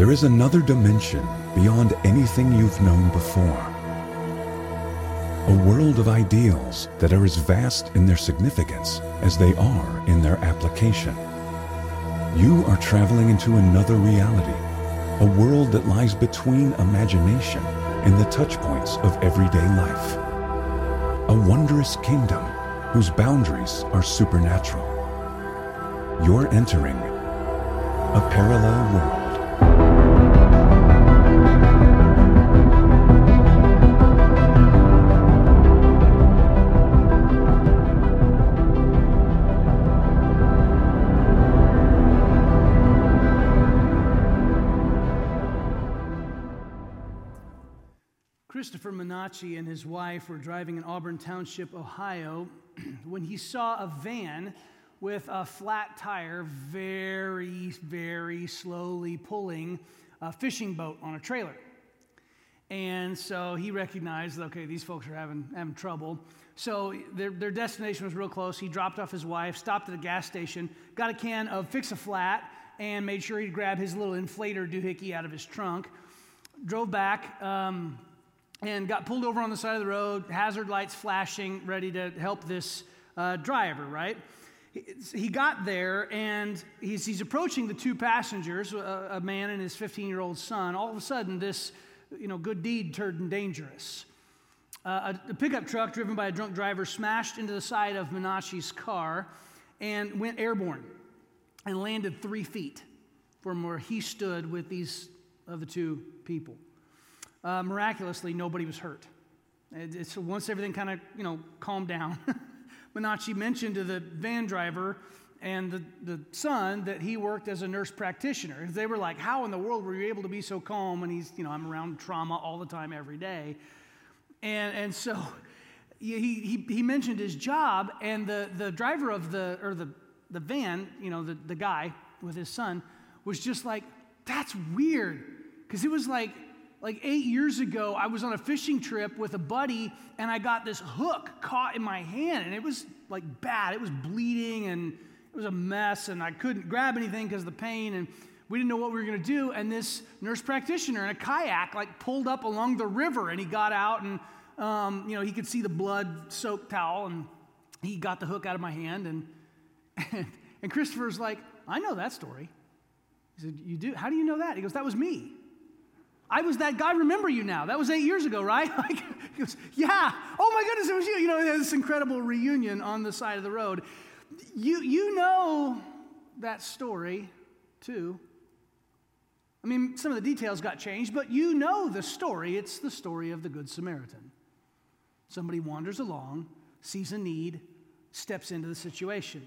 There is another dimension beyond anything you've known before. A world of ideals that are as vast in their significance as they are in their application. You are traveling into another reality, a world that lies between imagination and the touchpoints of everyday life. A wondrous kingdom whose boundaries are supernatural. You're entering a parallel world. Driving in Auburn Township, Ohio, when he saw a van with a flat tire very, very slowly pulling a fishing boat on a trailer. And so he recognized, okay, these folks are having, having trouble. So their, their destination was real close. He dropped off his wife, stopped at a gas station, got a can of Fix a Flat, and made sure he'd grab his little inflator doohickey out of his trunk. Drove back. Um, and got pulled over on the side of the road, hazard lights flashing, ready to help this uh, driver, right? He, got there and he's, he's approaching the two passengers, a, a man and his 15 year old son. All of a sudden, this you know, good deed turned dangerous. Uh, a, a pickup truck driven by a drunk driver smashed into the side of Menashe's car and went airborne and landed three feet from where he stood with these other two people. Uh, miraculously, nobody was hurt. It, it's once everything kind of you know calmed down. Menacci mentioned to the van driver and the, the son that he worked as a nurse practitioner. They were like, "How in the world were you able to be so calm?" And he's, you know, I'm around trauma all the time, every day, and and so he he, he mentioned his job, and the the driver of the or the the van, you know, the the guy with his son was just like, "That's weird," because it was like like eight years ago, I was on a fishing trip with a buddy, and I got this hook caught in my hand, and it was like bad. It was bleeding, and it was a mess, and I couldn't grab anything because of the pain, and we didn't know what we were going to do. And this nurse practitioner in a kayak like pulled up along the river, and he got out, and um, you know he could see the blood-soaked towel, and he got the hook out of my hand, and and, and Christopher's like, I know that story. He said, You do? How do you know that? He goes, That was me. I was that guy. Remember you now? That was eight years ago, right? He goes, yeah. Oh my goodness, it was you. You know, this incredible reunion on the side of the road. You you know that story too. I mean, some of the details got changed, but you know the story. It's the story of the Good Samaritan. Somebody wanders along, sees a need, steps into the situation.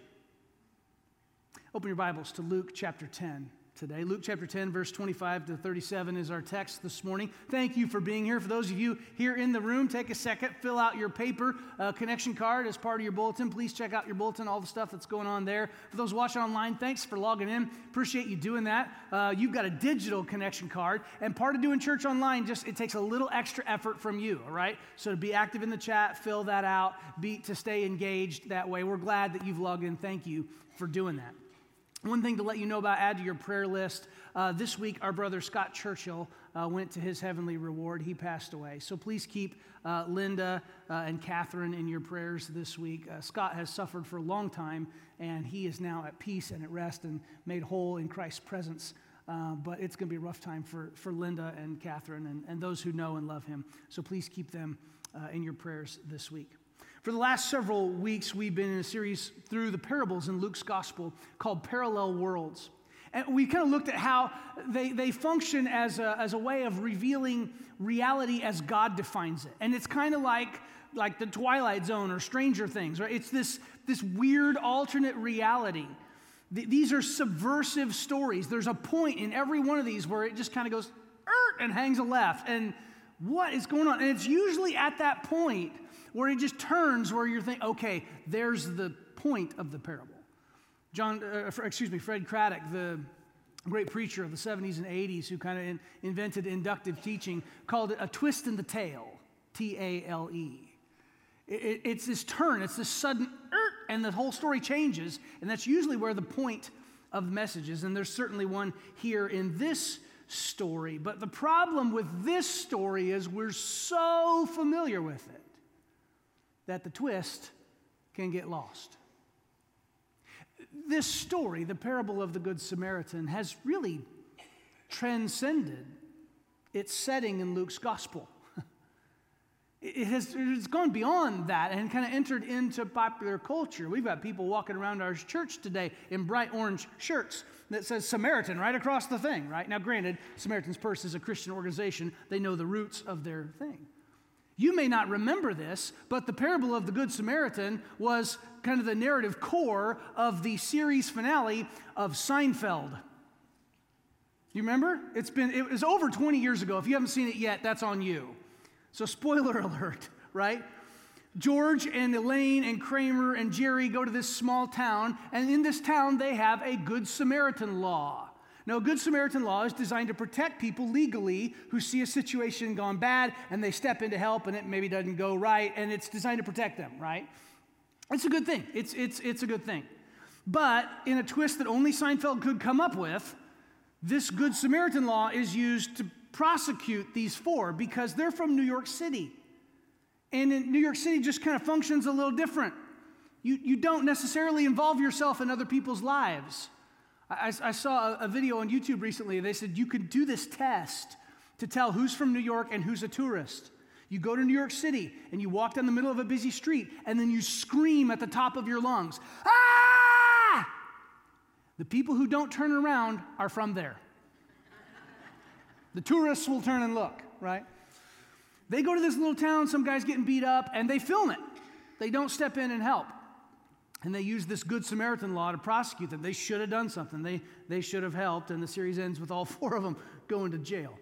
Open your Bibles to Luke chapter 10 today. Luke chapter 10, verse 25 to 37 is our text this morning. Thank you for being here. For those of you here in the room, take a second, fill out your paper uh, connection card as part of your bulletin. Please check out your bulletin, all the stuff that's going on there. For those watching online, thanks for logging in. Appreciate you doing that. Uh, you've got a digital connection card, and part of doing church online just it takes a little extra effort from you. All right, so to be active in the chat, fill that out, be to stay engaged that way. We're glad that you've logged in. Thank you for doing that. One thing to let you know about, add to your prayer list. Uh, this week, our brother Scott Churchill uh, went to his heavenly reward. He passed away. So please keep uh, Linda uh, and Catherine in your prayers this week. Uh, Scott has suffered for a long time, and he is now at peace and at rest and made whole in Christ's presence. Uh, but it's going to be a rough time for, for Linda and Catherine and, and those who know and love him. So please keep them in your prayers this week. For the last several weeks, we've been in a series through the parables in Luke's gospel called Parallel Worlds. And we kind of looked at how they, they function as a, as a way of revealing reality as God defines it. And it's kind of like, like the Twilight Zone or Stranger Things, right? It's this, this weird alternate reality. These are subversive stories. There's a point in every one of these where it just kind of goes, and hangs a left. And what is going on? And it's usually at that point where it just turns where you're thinking, okay, there's the point of the parable. John, uh, excuse me, Fred Craddock, the great preacher of the 70s and 80s who kind of in, invented inductive teaching, called it a twist in the tail, T A L E. It, it's this turn, it's this sudden, and the whole story changes, and that's usually where the point of the message is. And there's certainly one here in this story. But the problem with this story is we're so familiar with it that the twist can get lost. This story, the parable of the Good Samaritan, has really transcended its setting in Luke's gospel. It has it's gone beyond that and kind of entered into popular culture. We've got people walking around our church today in bright orange shirts that says Samaritan right across the thing, right? Now, granted, Samaritan's Purse is a Christian organization, they know the roots of their thing. You may not remember this, but the parable of the Good Samaritan was kind of the narrative core of the series finale of Seinfeld. You remember? It's been it was over 20 years ago. If you haven't seen it yet, that's on you. So, spoiler alert, right? George and Elaine and Kramer and Jerry go to this small town, and in this town, they have a Good Samaritan law. Now, Good Samaritan law is designed to protect people legally who see a situation gone bad and they step in to help and it maybe doesn't go right, and it's designed to protect them, right? It's a good thing. It's, it's, it's a good thing. But in a twist that only Seinfeld could come up with, this Good Samaritan law is used to prosecute these four because they're from New York City. And in New York City just kind of functions a little different. You, you don't necessarily involve yourself in other people's lives. I, I saw a, video on YouTube recently. They said you could do this test to tell who's from New York and who's a tourist. You go to New York City and you walk down the middle of a busy street and then you scream at the top of your lungs, Ah! The people who don't turn around are from there. The tourists will turn and look, right? They go to this little town, some guy's getting beat up, and they film it. They don't step in and help. And they use this Good Samaritan law to prosecute them. They should have done something. They, they should have helped, and the series ends with all four of them going to jail.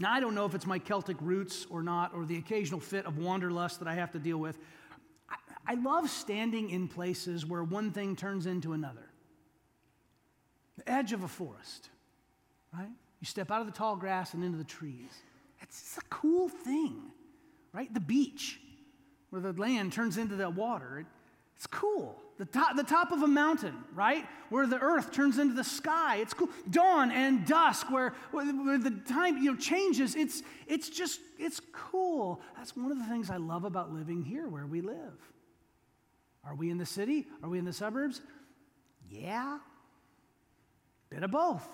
Now, I don't know if it's my Celtic roots or not, or the occasional fit of wanderlust that I have to deal with. I, I love standing in places where one thing turns into another. The edge of a forest, right? You step out of the tall grass and into the trees. It's a cool thing, right? The beach, where the land turns into the water. It, it's cool. The top, the top of a mountain, right? Where the earth turns into the sky. It's cool. Dawn and dusk, where, where the time you know, changes. It's, it's just, it's cool. That's one of the things I love about living here where we live. Are we in the city? Are we in the suburbs? Yeah. Bit of both.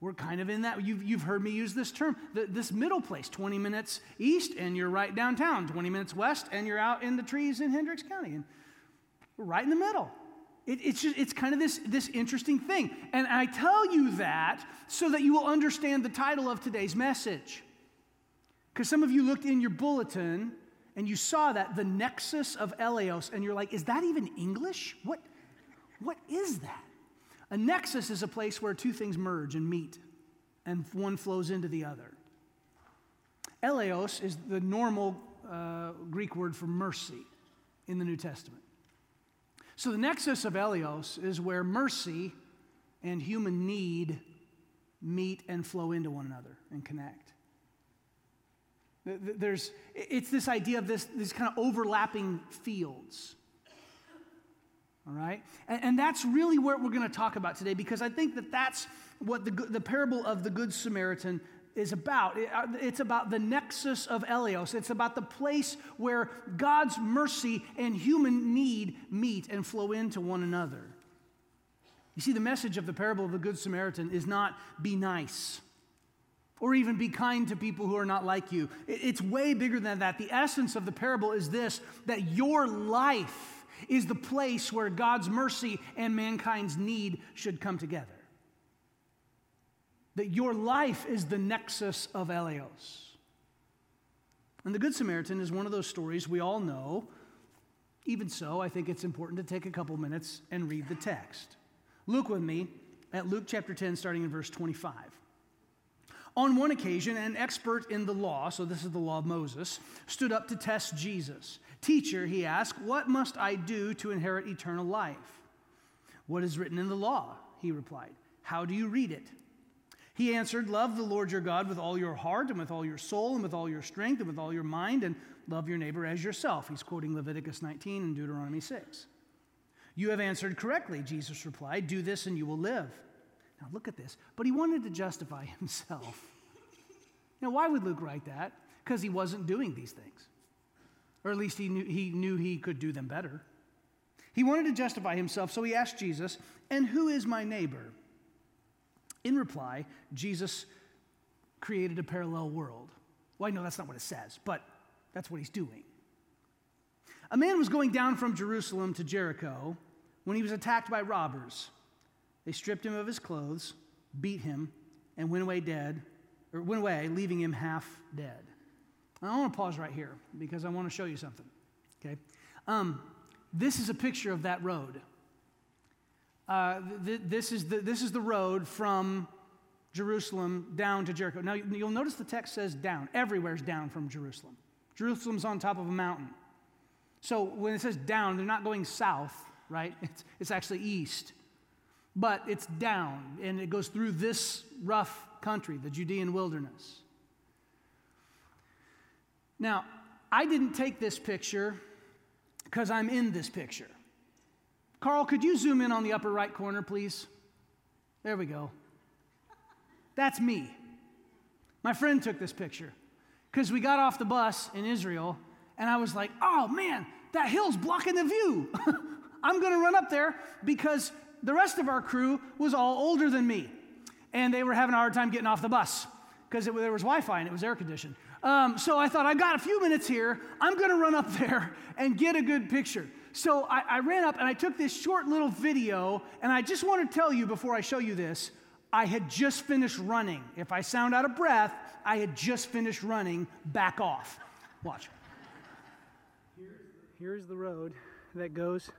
We're kind of in that. You've, you've heard me use this term, the, this middle place 20 minutes east, and you're right downtown, 20 minutes west, and you're out in the trees in Hendricks County. And right in the middle. It, it's, just, it's kind of this, this interesting thing. And I tell you that so that you will understand the title of today's message. Because some of you looked in your bulletin and you saw that, the nexus of Eleos, and you're like, is that even English? What, what is that? A nexus is a place where two things merge and meet, and one flows into the other. Eleos is the normal uh, Greek word for mercy in the New Testament. So the nexus of Eleos is where mercy and human need meet and flow into one another and connect. There's, it's this idea of this, these kind of overlapping fields. All right? And, and that's really what we're going to talk about today because I think that that's what the, the parable of the Good Samaritan is about. Uh, it's about the nexus of Eleos. It's about the place where God's mercy and human need meet and flow into one another. You see, the message of the parable of the Good Samaritan is not be nice or even be kind to people who are not like you. It's way bigger than that. The essence of the parable is this that your life is the place where God's mercy and mankind's need should come together. That your life is the nexus of Eleos. And the Good Samaritan is one of those stories we all know. Even so, I think it's important to take a couple minutes and read the text. Look with me at Luke chapter 10, starting in verse 25. On one occasion, an expert in the law, so this is the law of Moses, stood up to test Jesus. Teacher, he asked, what must I do to inherit eternal life? What is written in the law? He replied. How do you read it? He answered, Love the Lord your God with all your heart and with all your soul and with all your strength and with all your mind, and love your neighbor as yourself. He's quoting Leviticus 19 and Deuteronomy 6. You have answered correctly, Jesus replied. Do this and you will live. Now, look at this. But he wanted to justify himself. Now, why would Luke write that? Because he wasn't doing these things. Or at least he knew, he knew he could do them better. He wanted to justify himself, so he asked Jesus, And who is my neighbor? In reply, Jesus created a parallel world. Well, I know that's not what it says, but that's what he's doing. A man was going down from Jerusalem to Jericho when he was attacked by robbers. They stripped him of his clothes, beat him, and went away dead, or went away, leaving him half dead. I want to pause right here because I want to show you something. Okay, um, this is a picture of that road. Uh, th- this, is the, this is the road from Jerusalem down to Jericho. Now, you'll notice the text says down. Everywhere's down from Jerusalem. Jerusalem's on top of a mountain. So when it says down, they're not going south, right? It's, it's actually east. But it's down, and it goes through this rough country, the Judean wilderness. Now, I didn't take this picture because I'm in this picture. Carl, could you zoom in on the upper right corner, please? There we go. That's me. My friend took this picture because we got off the bus in Israel, and I was like, oh man, that hill's blocking the view. I'm going to run up there because the rest of our crew was all older than me, and they were having a hard time getting off the bus because there was Wi Fi and it was air conditioned. Um, so I thought, I've got a few minutes here. I'm going to run up there and get a good picture. So I, I ran up and I took this short little video, and I just want to tell you before I show you this I had just finished running. If I sound out of breath, I had just finished running. Back off. Watch. Here's the road that goes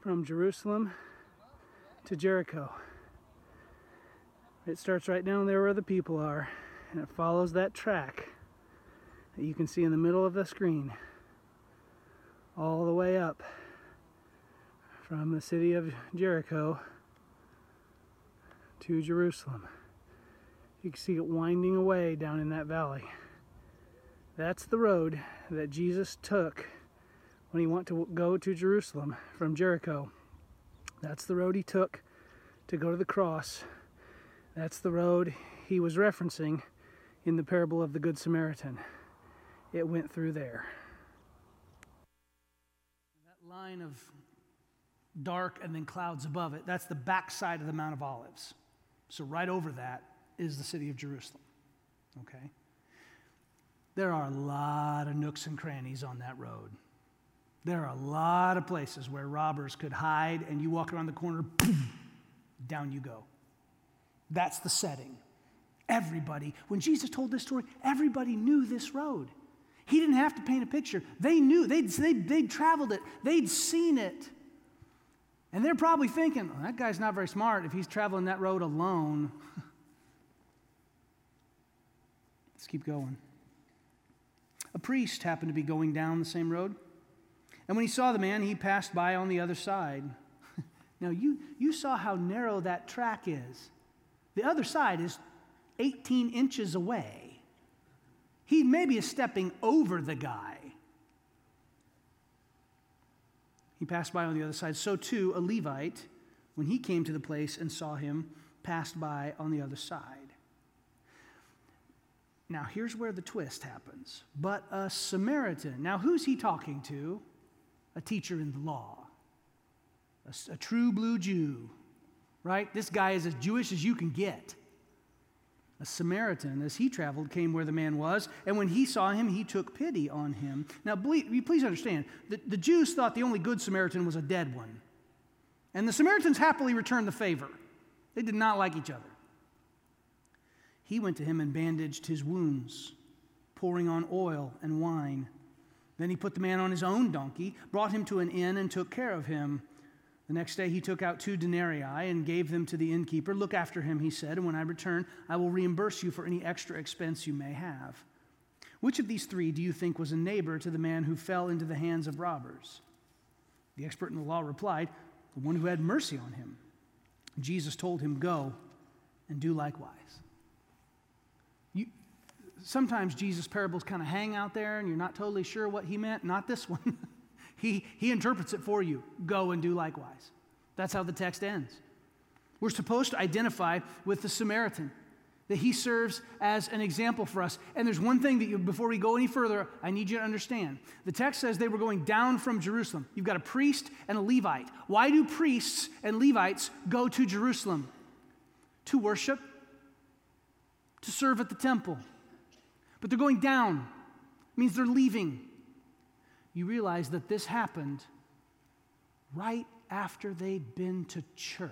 from Jerusalem to Jericho. It starts right down there where the people are, and it follows that track that you can see in the middle of the screen all the way up from the city of Jericho to Jerusalem. You can see it winding away down in that valley. That's the road that Jesus took when he went to go to Jerusalem from Jericho. That's the road he took to go to the cross. That's the road he was referencing in the parable of the Good Samaritan. It went through there. Line of dark and then clouds above it, that's the backside of the Mount of Olives. So, right over that is the city of Jerusalem. Okay? There are a lot of nooks and crannies on that road. There are a lot of places where robbers could hide, and you walk around the corner, boom, down you go. That's the setting. Everybody, when Jesus told this story, everybody knew this road. He didn't have to paint a picture. They knew, they'd, they'd, they'd traveled it, they'd seen it. And they're probably thinking, well, that guy's not very smart if he's traveling that road alone. Let's keep going. A priest happened to be going down the same road. And when he saw the man, he passed by on the other side. now, you, you saw how narrow that track is. The other side is 18 inches away. He maybe is stepping over the guy. He passed by on the other side. So too, a Levite, when he came to the place and saw him, passed by on the other side. Now, here's where the twist happens. But a Samaritan. Now, who's he talking to? A teacher in the law, a, a true blue Jew, right? This guy is as Jewish as you can get. A Samaritan, as he traveled, came where the man was, and when he saw him, he took pity on him. Now, please understand, the, the Jews thought the only good Samaritan was a dead one. And the Samaritans happily returned the favor. They did not like each other. He went to him and bandaged his wounds, pouring on oil and wine. Then he put the man on his own donkey, brought him to an inn, and took care of him. The next day he took out two denarii and gave them to the innkeeper. Look after him, he said, and when I return, I will reimburse you for any extra expense you may have. Which of these three do you think was a neighbor to the man who fell into the hands of robbers? The expert in the law replied, The one who had mercy on him. Jesus told him, Go and do likewise. You, sometimes Jesus' parables kind of hang out there and you're not totally sure what he meant. Not this one. He, he interprets it for you. Go and do likewise. That's how the text ends. We're supposed to identify with the Samaritan, that he serves as an example for us. And there's one thing that you, before we go any further, I need you to understand. The text says they were going down from Jerusalem. You've got a priest and a Levite. Why do priests and Levites go to Jerusalem? To worship, to serve at the temple. But they're going down, it means they're leaving. You realize that this happened right after they'd been to church.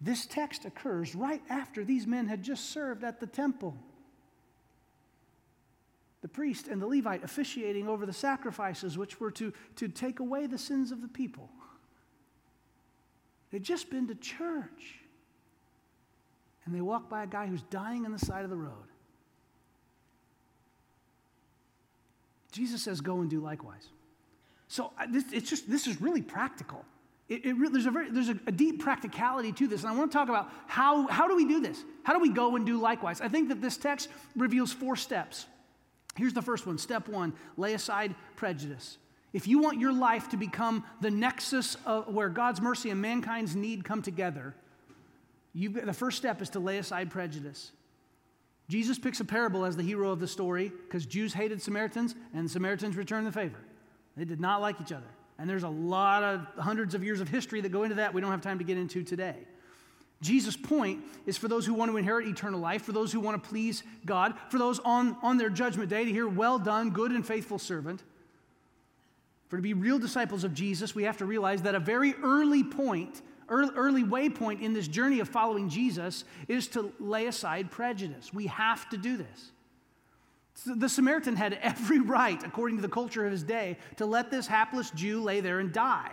This text occurs right after these men had just served at the temple. The priest and the Levite officiating over the sacrifices, which were to, to take away the sins of the people. They'd just been to church. And they walk by a guy who's dying on the side of the road. Jesus says, Go and do likewise. So this, it's just, this is really practical. It, it there's, a, very, there's a, a, deep practicality to this. And I want to talk about how, how do we do this? How do we go and do likewise? I think that this text reveals four steps. Here's the first one. Step one lay aside prejudice. If you want your life to become the nexus of where God's mercy and mankind's need come together, the first step is to lay aside prejudice. Jesus picks a parable as the hero of the story because Jews hated Samaritans and Samaritans returned the favor. They did not like each other. And there's a lot of hundreds of years of history that go into that we don't have time to get into today. Jesus' point is for those who want to inherit eternal life, for those who want to please God, for those on, on their judgment day to hear, Well done, good and faithful servant. For to be real disciples of Jesus, we have to realize that a very early point, early waypoint in this journey of following Jesus is to lay aside prejudice. We have to do this. The Samaritan had every right, according to the culture of his day, to let this hapless Jew lay there and die.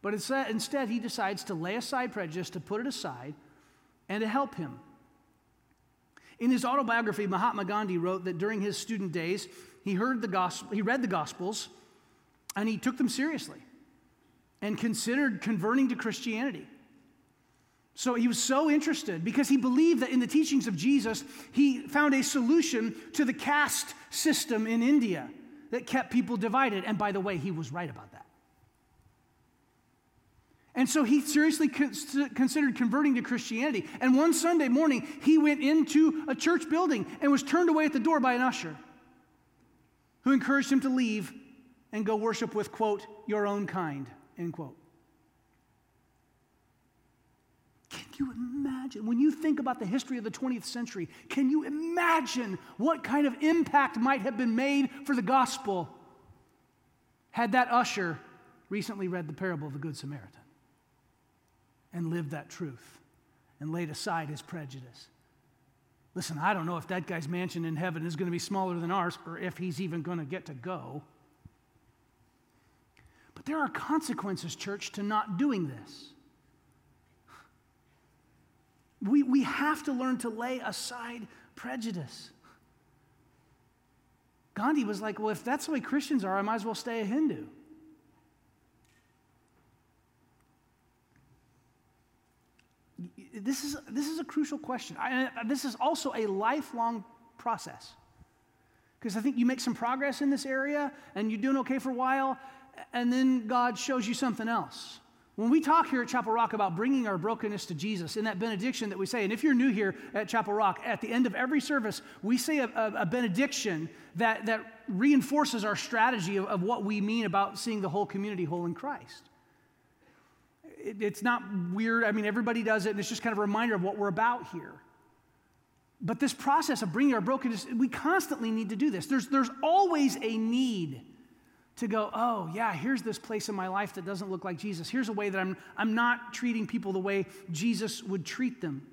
But uh, instead, he decides to lay aside prejudice, to put it aside, and to help him. In his autobiography, Mahatma Gandhi wrote that during his student days, he heard the gospel, he read the gospels, and he took them seriously and considered converting to Christianity. So he was so interested because he believed that in the teachings of Jesus, he found a solution to the caste system in India that kept people divided. And by the way, he was right about that. And so he seriously considered converting to Christianity. And one Sunday morning, he went into a church building and was turned away at the door by an usher who encouraged him to leave and go worship with, quote, your own kind, end quote. Can you imagine? When you think about the history of the 20th century, can you imagine what kind of impact might have been made for the gospel had that usher recently read the parable of the Good Samaritan and lived that truth and laid aside his prejudice? Listen, I don't know if that guy's mansion in heaven is going to be smaller than ours or if he's even going to get to go. But there are consequences, church, to not doing this. We, we have to learn to lay aside prejudice. Gandhi was like, well, if that's the way Christians are, I might as well stay a Hindu. This is, this is a crucial question. I, this is also a lifelong process. Because I think you make some progress in this area and you're doing okay for a while, and then God shows you something else. When we talk here at Chapel Rock about bringing our brokenness to Jesus, in that benediction that we say, and if you're new here at Chapel Rock, at the end of every service, we say a, a, a benediction that, that reinforces our strategy of, of, what we mean about seeing the whole community whole in Christ. It, it's not weird. I mean, everybody does it, and it's just kind of a reminder of what we're about here. But this process of bringing our brokenness, we constantly need to do this. There's, there's always a need to go, oh, yeah, here's this place in my life that doesn't look like Jesus. Here's a way that I'm, I'm not treating people the way Jesus would treat them.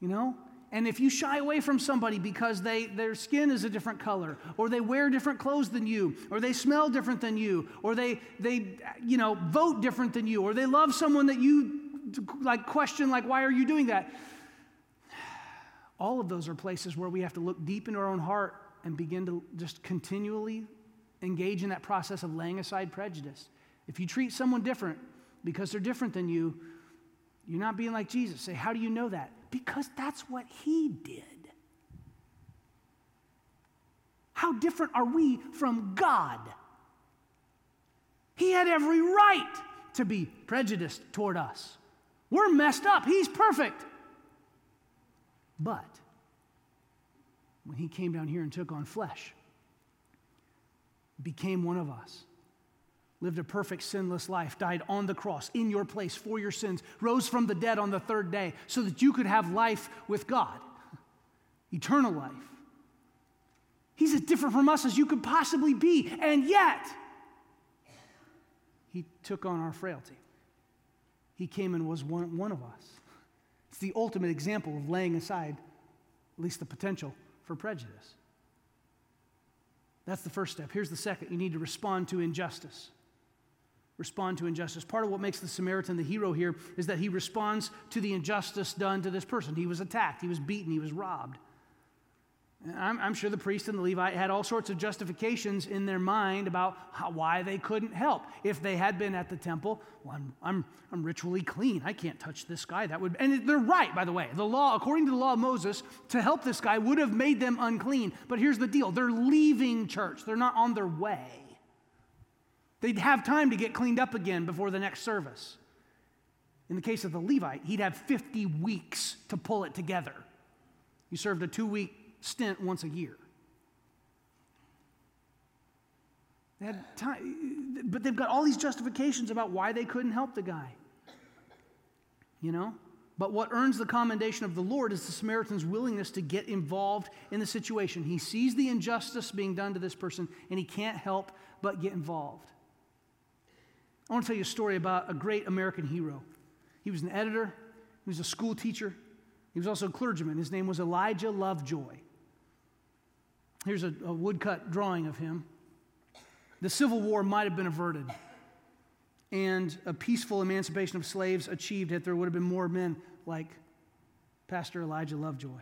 You know? And if you shy away from somebody because they, their skin is a different color, or they wear different clothes than you, or they smell different than you, or they, they you know, vote different than you, or they love someone that you like question, like, why are you doing that? All of those are places where we have to look deep into our own heart and begin to just continually engage in that process of laying aside prejudice. If you treat someone different because they're different than you, you're not being like Jesus. Say, How do you know that? Because that's what he did. How different are we from God? He had every right to be prejudiced toward us. We're messed up. He's perfect. But when he came down here and took on flesh, became one of us, lived a perfect, sinless life, died on the cross in your place for your sins, rose from the dead on the third day so that you could have life with God, eternal life. He's as different from us as you could possibly be, and yet, He took on our frailty. He came and was one, one of us. It's the ultimate example of laying aside, at least the potential, for prejudice. That's the first step. Here's the second you need to respond to injustice. Respond to injustice. Part of what makes the Samaritan the hero here is that he responds to the injustice done to this person. He was attacked, he was beaten, he was robbed. I'm, I'm, sure the priest and the Levite had all sorts of justifications in their mind about how, why they couldn't help. If they had been at the temple, well, I'm, I'm, I'm ritually clean. I can't touch this guy. That would, and they're right, by the way. The law, according to the law of Moses, to help this guy would have made them unclean. But here's the deal they're leaving church, they're not on their way. They'd have time to get cleaned up again before the next service. In the case of the Levite, he'd have 50 weeks to pull it together. He served a two week stint once a year. They had time, but they've got all these justifications about why they couldn't help the guy. You know? But what earns the commendation of the Lord is the Samaritan's willingness to get involved in the situation. He sees the injustice being done to this person, and he can't help but get involved. I want to tell you a story about a great American hero. He was an editor, he was a school teacher, he was also a clergyman. His name was Elijah Lovejoy. Here's a, a woodcut drawing of him. The Civil War might have been averted and a peaceful emancipation of slaves achieved if there would have been more men like Pastor Elijah Lovejoy.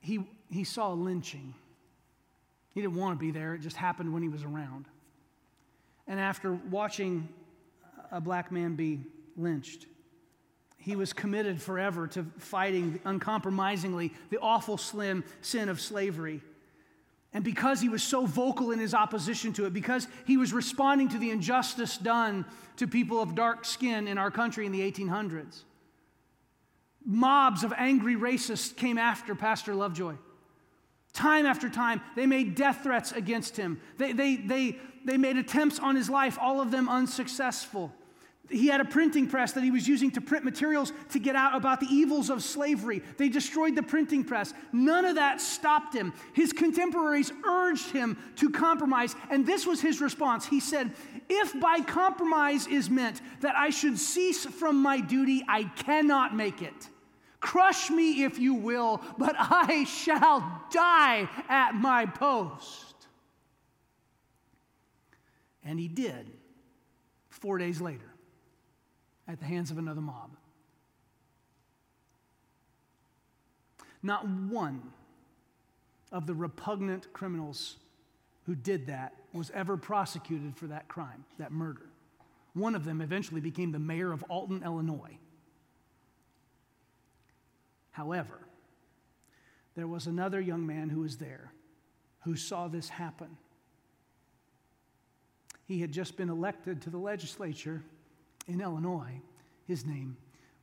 He, he saw lynching. He didn't want to be there, it just happened when he was around. And after watching a black man be lynched, he was committed forever to fighting uncompromisingly the awful slim sin of slavery. And because he was so vocal in his opposition to it, because he was responding to the injustice done to people of dark skin in our country in the 1800s, mobs of angry racists came after Pastor Lovejoy. Time after time, they made death threats against him. They, they, they, they made attempts on his life, all of them unsuccessful. He had a printing press that he was using to print materials to get out about the evils of slavery. They destroyed the printing press. None of that stopped him. His contemporaries urged him to compromise, and this was his response. He said, If by compromise is meant that I should cease from my duty, I cannot make it. Crush me if you will, but I shall die at my post. And he did four days later at the hands of another mob. Not one of the repugnant criminals who did that was ever prosecuted for that crime, that murder. One of them eventually became the mayor of Alton, Illinois. However, there was another young man who was there who saw this happen. He had just been elected to the legislature in Illinois. His name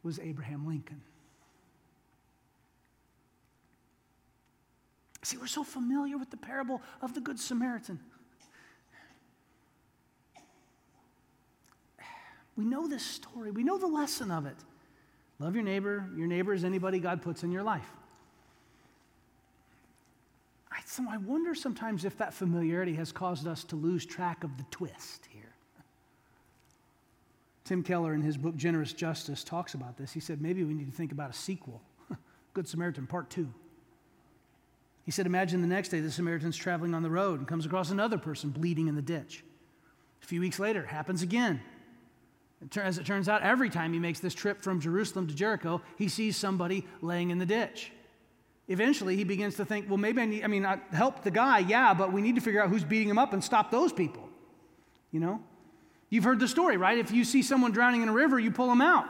was Abraham Lincoln. See, we're so familiar with the parable of the Good Samaritan. We know this story, we know the lesson of it. Love your neighbor. Your neighbor is anybody God puts in your life. I, so I wonder sometimes if that familiarity has caused us to lose track of the twist here. Tim Keller, in his book Generous Justice, talks about this. He said maybe we need to think about a sequel Good Samaritan, part two. He said, Imagine the next day the Samaritan's traveling on the road and comes across another person bleeding in the ditch. A few weeks later, happens again. As it turns out, every time he makes this trip from Jerusalem to Jericho, he sees somebody laying in the ditch. Eventually, he begins to think, well, maybe I need, I mean, I help the guy, yeah, but we need to figure out who's beating him up and stop those people. You know? You've heard the story, right? If you see someone drowning in a river, you pull them out.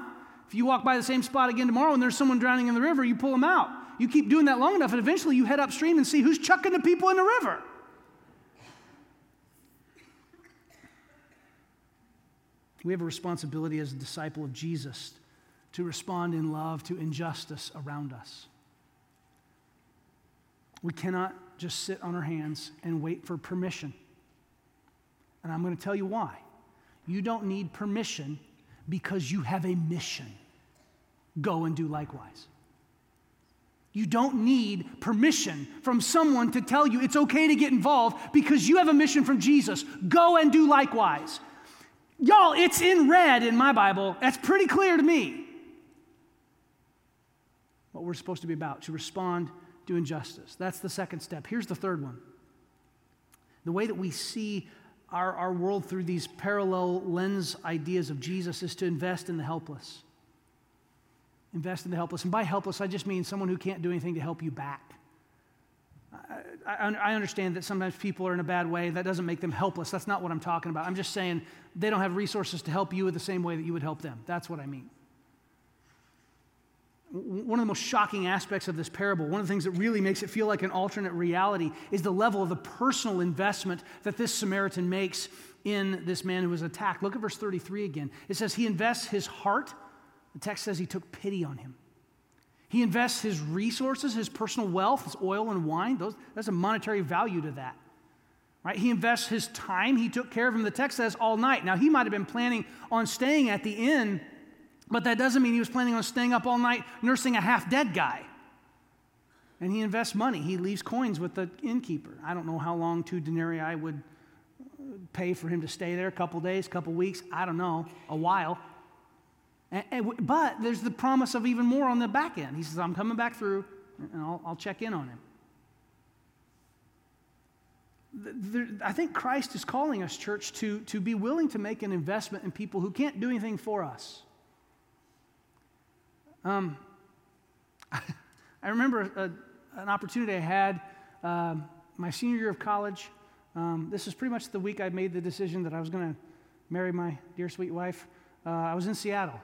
If you walk by the same spot again tomorrow and there's someone drowning in the river, you pull them out. You keep doing that long enough, and eventually you head upstream and see who's chucking the people in the river. We have a responsibility as a disciple of Jesus to respond in love to injustice around us. We cannot just sit on our hands and wait for permission. And I'm going to tell you why. You don't need permission because you have a mission. Go and do likewise. You don't need permission from someone to tell you it's okay to get involved because you have a mission from Jesus. Go and do likewise. Y'all, it's in red in my Bible. That's pretty clear to me. What we're supposed to be about, to respond to injustice. That's the second step. Here's the third one the way that we see our, our world through these parallel lens ideas of Jesus is to invest in the helpless. Invest in the helpless. And by helpless, I just mean someone who can't do anything to help you back. I, I, I, understand that sometimes people are in a bad way. That doesn't make them helpless. That's not what I'm talking about. I'm just saying they don't have resources to help you in the same way that you would help them. That's what I mean. One of the most shocking aspects of this parable, one of the things that really makes it feel like an alternate reality, is the level of the personal investment that this Samaritan makes in this man who was attacked. Look at verse 33 again. It says, He invests his heart. The text says he took pity on him. He invests his resources, his personal wealth, his oil and wine. Those, there's a monetary value to that. Right? He invests his time. He took care of him, the text says, all night. Now, he might have been planning on staying at the inn but that doesn't mean he was planning on staying up all night nursing a half dead guy. And he invests money. He leaves coins with the innkeeper. I don't know how long two denarii would uh, pay for him to stay there a couple days, a couple weeks. I don't know, a while. And, and, but there's the promise of even more on the back end. He says, I'm coming back through and I'll, I'll check in on him. I think Christ is calling us, church, to, to be willing to make an investment in people who can't do anything for us. Um, I remember a, an opportunity I had uh, my senior year of college. Um, this is pretty much the week I made the decision that I was going to marry my dear sweet wife. Uh, I was in Seattle.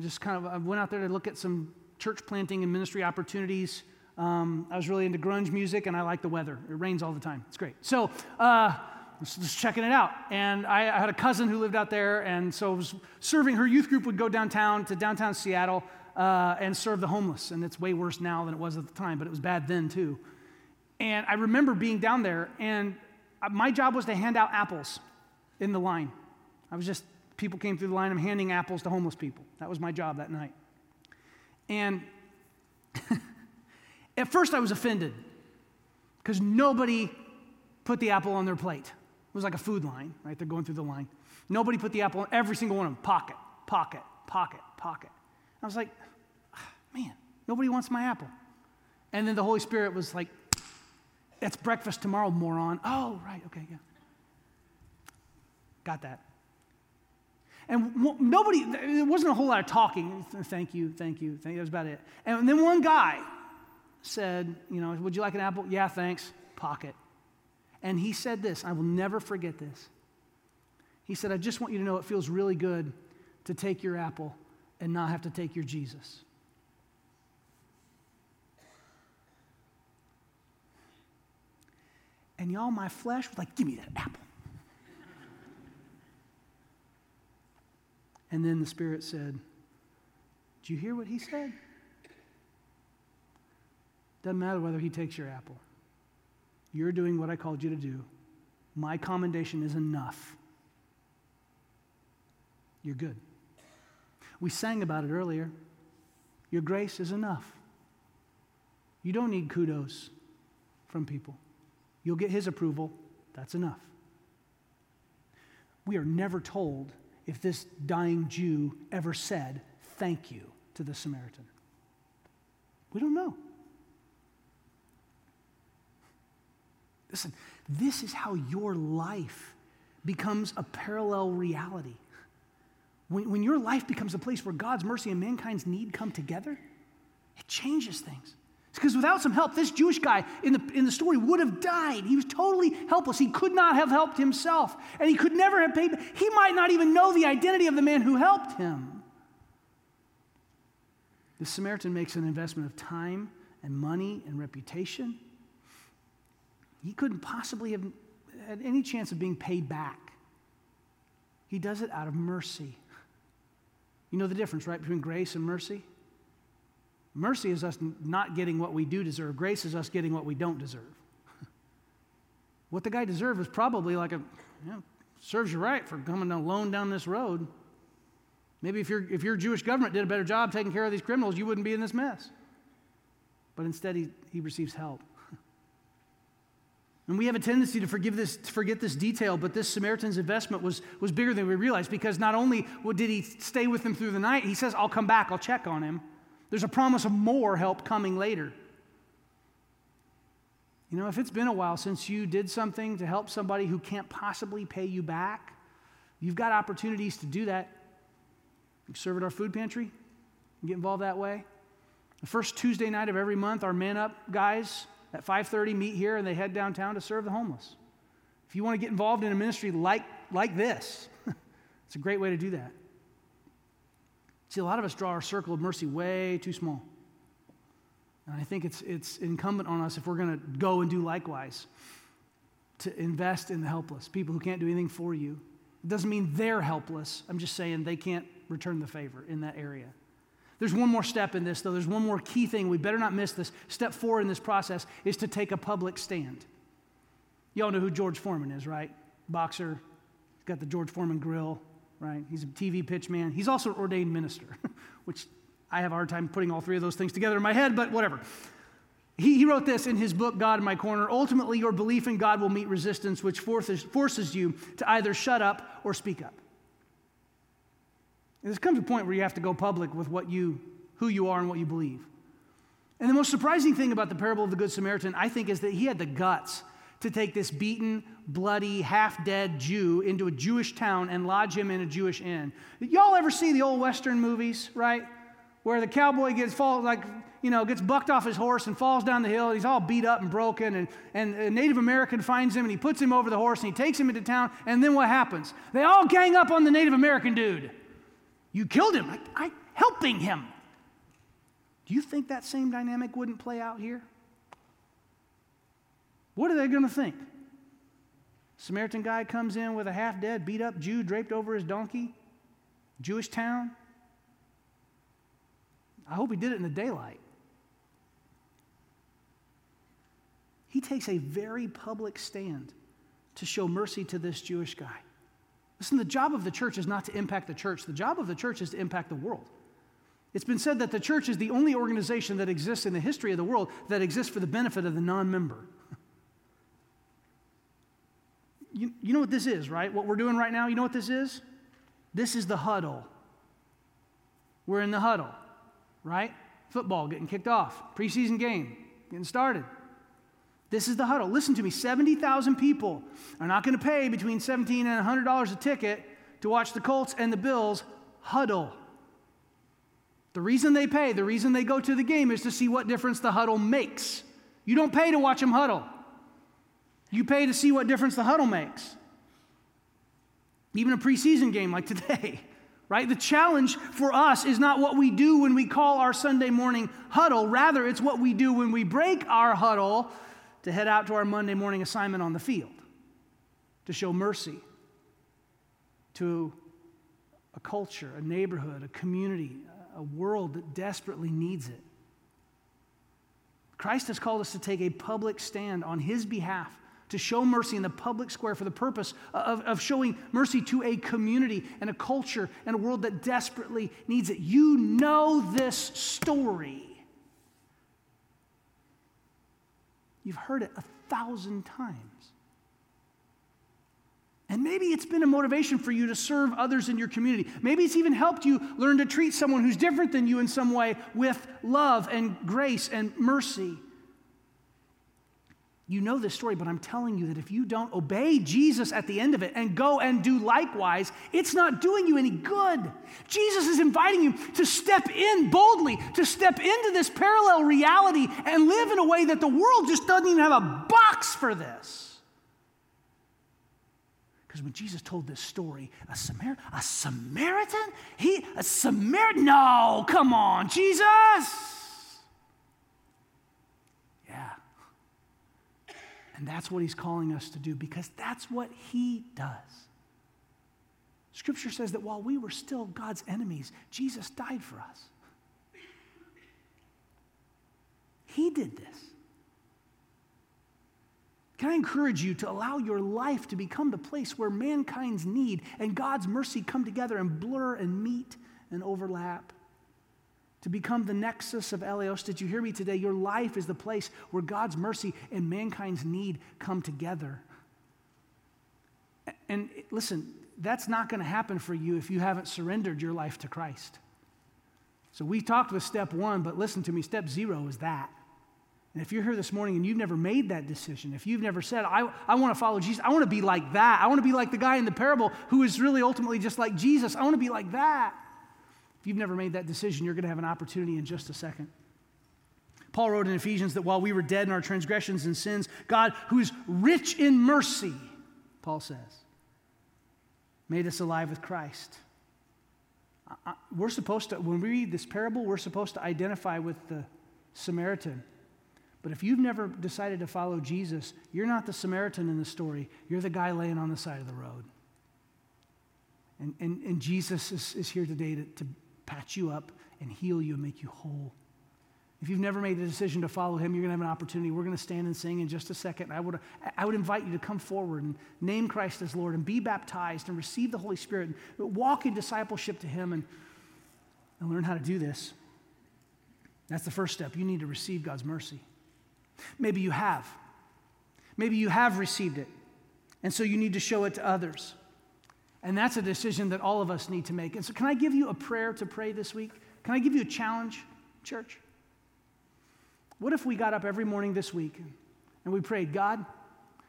Just kind of I went out there to look at some church planting and ministry opportunities. Um, I was really into grunge music and I like the weather. It rains all the time. It's great. So, uh, just checking it out. And I, I, had a cousin who lived out there, and so I was serving her youth group would go downtown to downtown Seattle uh, and serve the homeless. And it's way worse now than it was at the time, but it was bad then too. And I remember being down there, and my job was to hand out apples in the line. I was just, people came through the line, I'm handing apples to homeless people. That was my job that night. And at first I was offended because nobody put the apple on their plate. It was like a food line, right? They're going through the line. Nobody put the apple on every single one of them. Pocket, pocket, pocket, pocket. I was like, ah, man, nobody wants my apple. And then the Holy Spirit was like, it's breakfast tomorrow, moron. Oh, right, okay, yeah. Got that. And nobody, there wasn't a whole lot of talking. Thank you, thank you, thank you. That was about it. And then one guy said, you know, would you like an apple? Yeah, thanks. Pocket. And he said this, I will never forget this. He said, I just want you to know it feels really good to take your apple and not have to take your Jesus. And y'all, my flesh was like, give me that apple. and then the Spirit said, Do you hear what he said? Doesn't matter whether he takes your apple. You're doing what I called you to do. My commendation is enough. You're good. We sang about it earlier. Your grace is enough. You don't need kudos from people. You'll get his approval. That's enough. We are never told if this dying Jew ever said thank you to the Samaritan. We don't know. Listen, this is how your life becomes a parallel reality. When, when your life becomes a place where God's mercy and mankind's need come together, it changes things. Because without some help, this Jewish guy in the, in the story would have died. He was totally helpless. He could not have helped himself, and he could never have paid. He might not even know the identity of the man who helped him. The Samaritan makes an investment of time and money and reputation. He couldn't possibly have had any chance of being paid back. He does it out of mercy. You know the difference, right, between grace and mercy? Mercy is us not getting what we do deserve, grace is us getting what we don't deserve. what the guy deserved was probably like a, you know, serves you right for coming alone down this road. Maybe if, your if your Jewish government did a better job taking care of these criminals, you wouldn't be in this mess. But instead, he, he receives help. And we have a tendency to forgive this, to forget this detail, but this Samaritan's investment was, was bigger than we realized because not only did he stay with him through the night, he says, I'll come back, I'll check on him. There's a promise of more help coming later. You know, if it's been a while since you did something to help somebody who can't possibly pay you back, you've got opportunities to do that. You serve at our food pantry, get involved that way. The first Tuesday night of every month, our Men Up guys at 5:30 meet here and they head downtown to serve the homeless. If you want to get involved in a ministry like, like this, it's a great way to do that. See, a lot of us draw our circle of mercy way too small. And I think it's, it's incumbent on us if we're going to go and do likewise to invest in the helpless, people who can't do anything for you. It doesn't mean they're helpless. I'm just saying they can't return the favor in that area. There's one more step in this, though. There's one more key thing. We better not miss this. Step four in this process is to take a public stand. You all know who George Foreman is, right? Boxer. He's got the George Foreman grill, right? He's a TV pitch man. He's also an ordained minister, which I have a hard time putting all three of those things together in my head, but whatever. He, he wrote this in his book, God in My Corner. Ultimately, your belief in God will meet resistance, which forces, forces you to either shut up or speak up. There comes to a point where you have to go public with what you, who you are and what you believe. And the most surprising thing about the parable of the Good Samaritan, I think, is that he had the guts to take this beaten, bloody, half dead Jew into a Jewish town and lodge him in a Jewish inn. Y'all ever see the old Western movies, right? Where the cowboy gets fall, like, you know, gets bucked off his horse and falls down the hill. He's all beat up and broken. And, and a Native American finds him and he puts him over the horse and he takes him into town. And then what happens? They all gang up on the Native American dude. You killed him. I, I helping him. Do you think that same dynamic wouldn't play out here? What are they going to think? Samaritan guy comes in with a half dead, beat up Jew draped over his donkey, Jewish town. I hope he did it in the daylight. He takes a very public stand to show mercy to this Jewish guy. Listen, the job of the church is not to impact the church, the job of the church is to impact the world. It's been said that the church is the only organization that exists in the history of the world that exists for the benefit of the non member. You, you know what this is, right? What we're doing right now, you know what this is? This is the huddle. We're in the huddle, right? Football getting kicked off, preseason game getting started. This is the huddle. Listen to me 70,000 people are not going to pay between 17 and $100 a ticket to watch the Colts and the Bills huddle. The reason they pay, the reason they go to the game is to see what difference the huddle makes. You don't pay to watch them huddle, you pay to see what difference the huddle makes. Even a preseason game like today, right? The challenge for us is not what we do when we call our Sunday morning huddle, rather, it's what we do when we break our huddle to head out to our Monday morning assignment on the field to show mercy to a culture, a neighborhood, a community, a world that desperately needs it. Christ has called us to take a public stand on his behalf to show mercy in the public square for the purpose of, of showing mercy to a community and a culture and a world that desperately needs it. You know this story. You've heard it a thousand times. And maybe it's been a motivation for you to serve others in your community. Maybe it's even helped you learn to treat someone who's different than you in some way with love and grace and mercy. You know this story, but I'm telling you that if you don't obey Jesus at the end of it and go and do likewise, it's not doing you any good. Jesus is inviting you to step in boldly, to step into this parallel reality and live in a way that the world just doesn't even have a box for this. Because when Jesus told this story, a, Samar- a Samaritan? He, a Samaritan? No, come on, Jesus. And that's what he's calling us to do because that's what he does. Scripture says that while we were still God's enemies, Jesus died for us. He did this. Can I encourage you to allow your life to become the place where mankind's need and God's mercy come together and blur and meet and overlap? To become the nexus of Eleos, did you hear me today? Your life is the place where God's mercy and mankind's need come together. And listen, that's not going to happen for you if you haven't surrendered your life to Christ. So we talked with step one, but listen to me, step zero is that. And if you're here this morning and you've never made that decision, if you've never said, I, I want to follow Jesus, I want to be like that. I want to be like the guy in the parable who is really ultimately just like Jesus. I want to be like that. You've never made that decision, you're going to have an opportunity in just a second. Paul wrote in Ephesians that while we were dead in our transgressions and sins, God, who is rich in mercy, Paul says, made us alive with Christ. We're supposed to, when we read this parable, we're supposed to identify with the Samaritan but if you've never decided to follow Jesus, you're not the Samaritan in the story. You're the guy laying on the side of the road. And, and, and Jesus is, is here today to, to patch you up and heal you and make you whole. If you've never made the decision to follow him, you're going to have an opportunity. We're going to stand and sing in just a second. I would, I would invite you to come forward and name Christ as Lord and be baptized and receive the Holy Spirit and walk in discipleship to him and, and learn how to do this. That's the first step. You need to receive God's mercy. Maybe you have. Maybe you have received it, and so you need to show it to others. And that's a decision that all of us need to make. And so, can I give you a prayer to pray this week? Can I give you a challenge, church? What if we got up every morning this week and we prayed, God,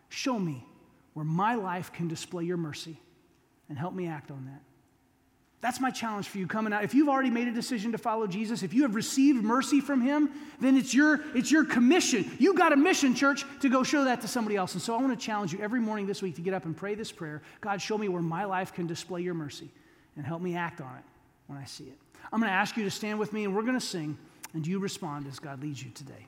show me where my life can display your mercy and help me act on that? That's my challenge for you coming out. If you've already made a decision to follow Jesus, if you have received mercy from him, then it's your, it's your commission. You got a mission, church, to go show that to somebody else. And so I want to challenge you every morning this week to get up and pray this prayer God, show me where my life can display your mercy and help me act on it when I see it. I'm going to ask you to stand with me and we're going to sing, and you respond as God leads you today.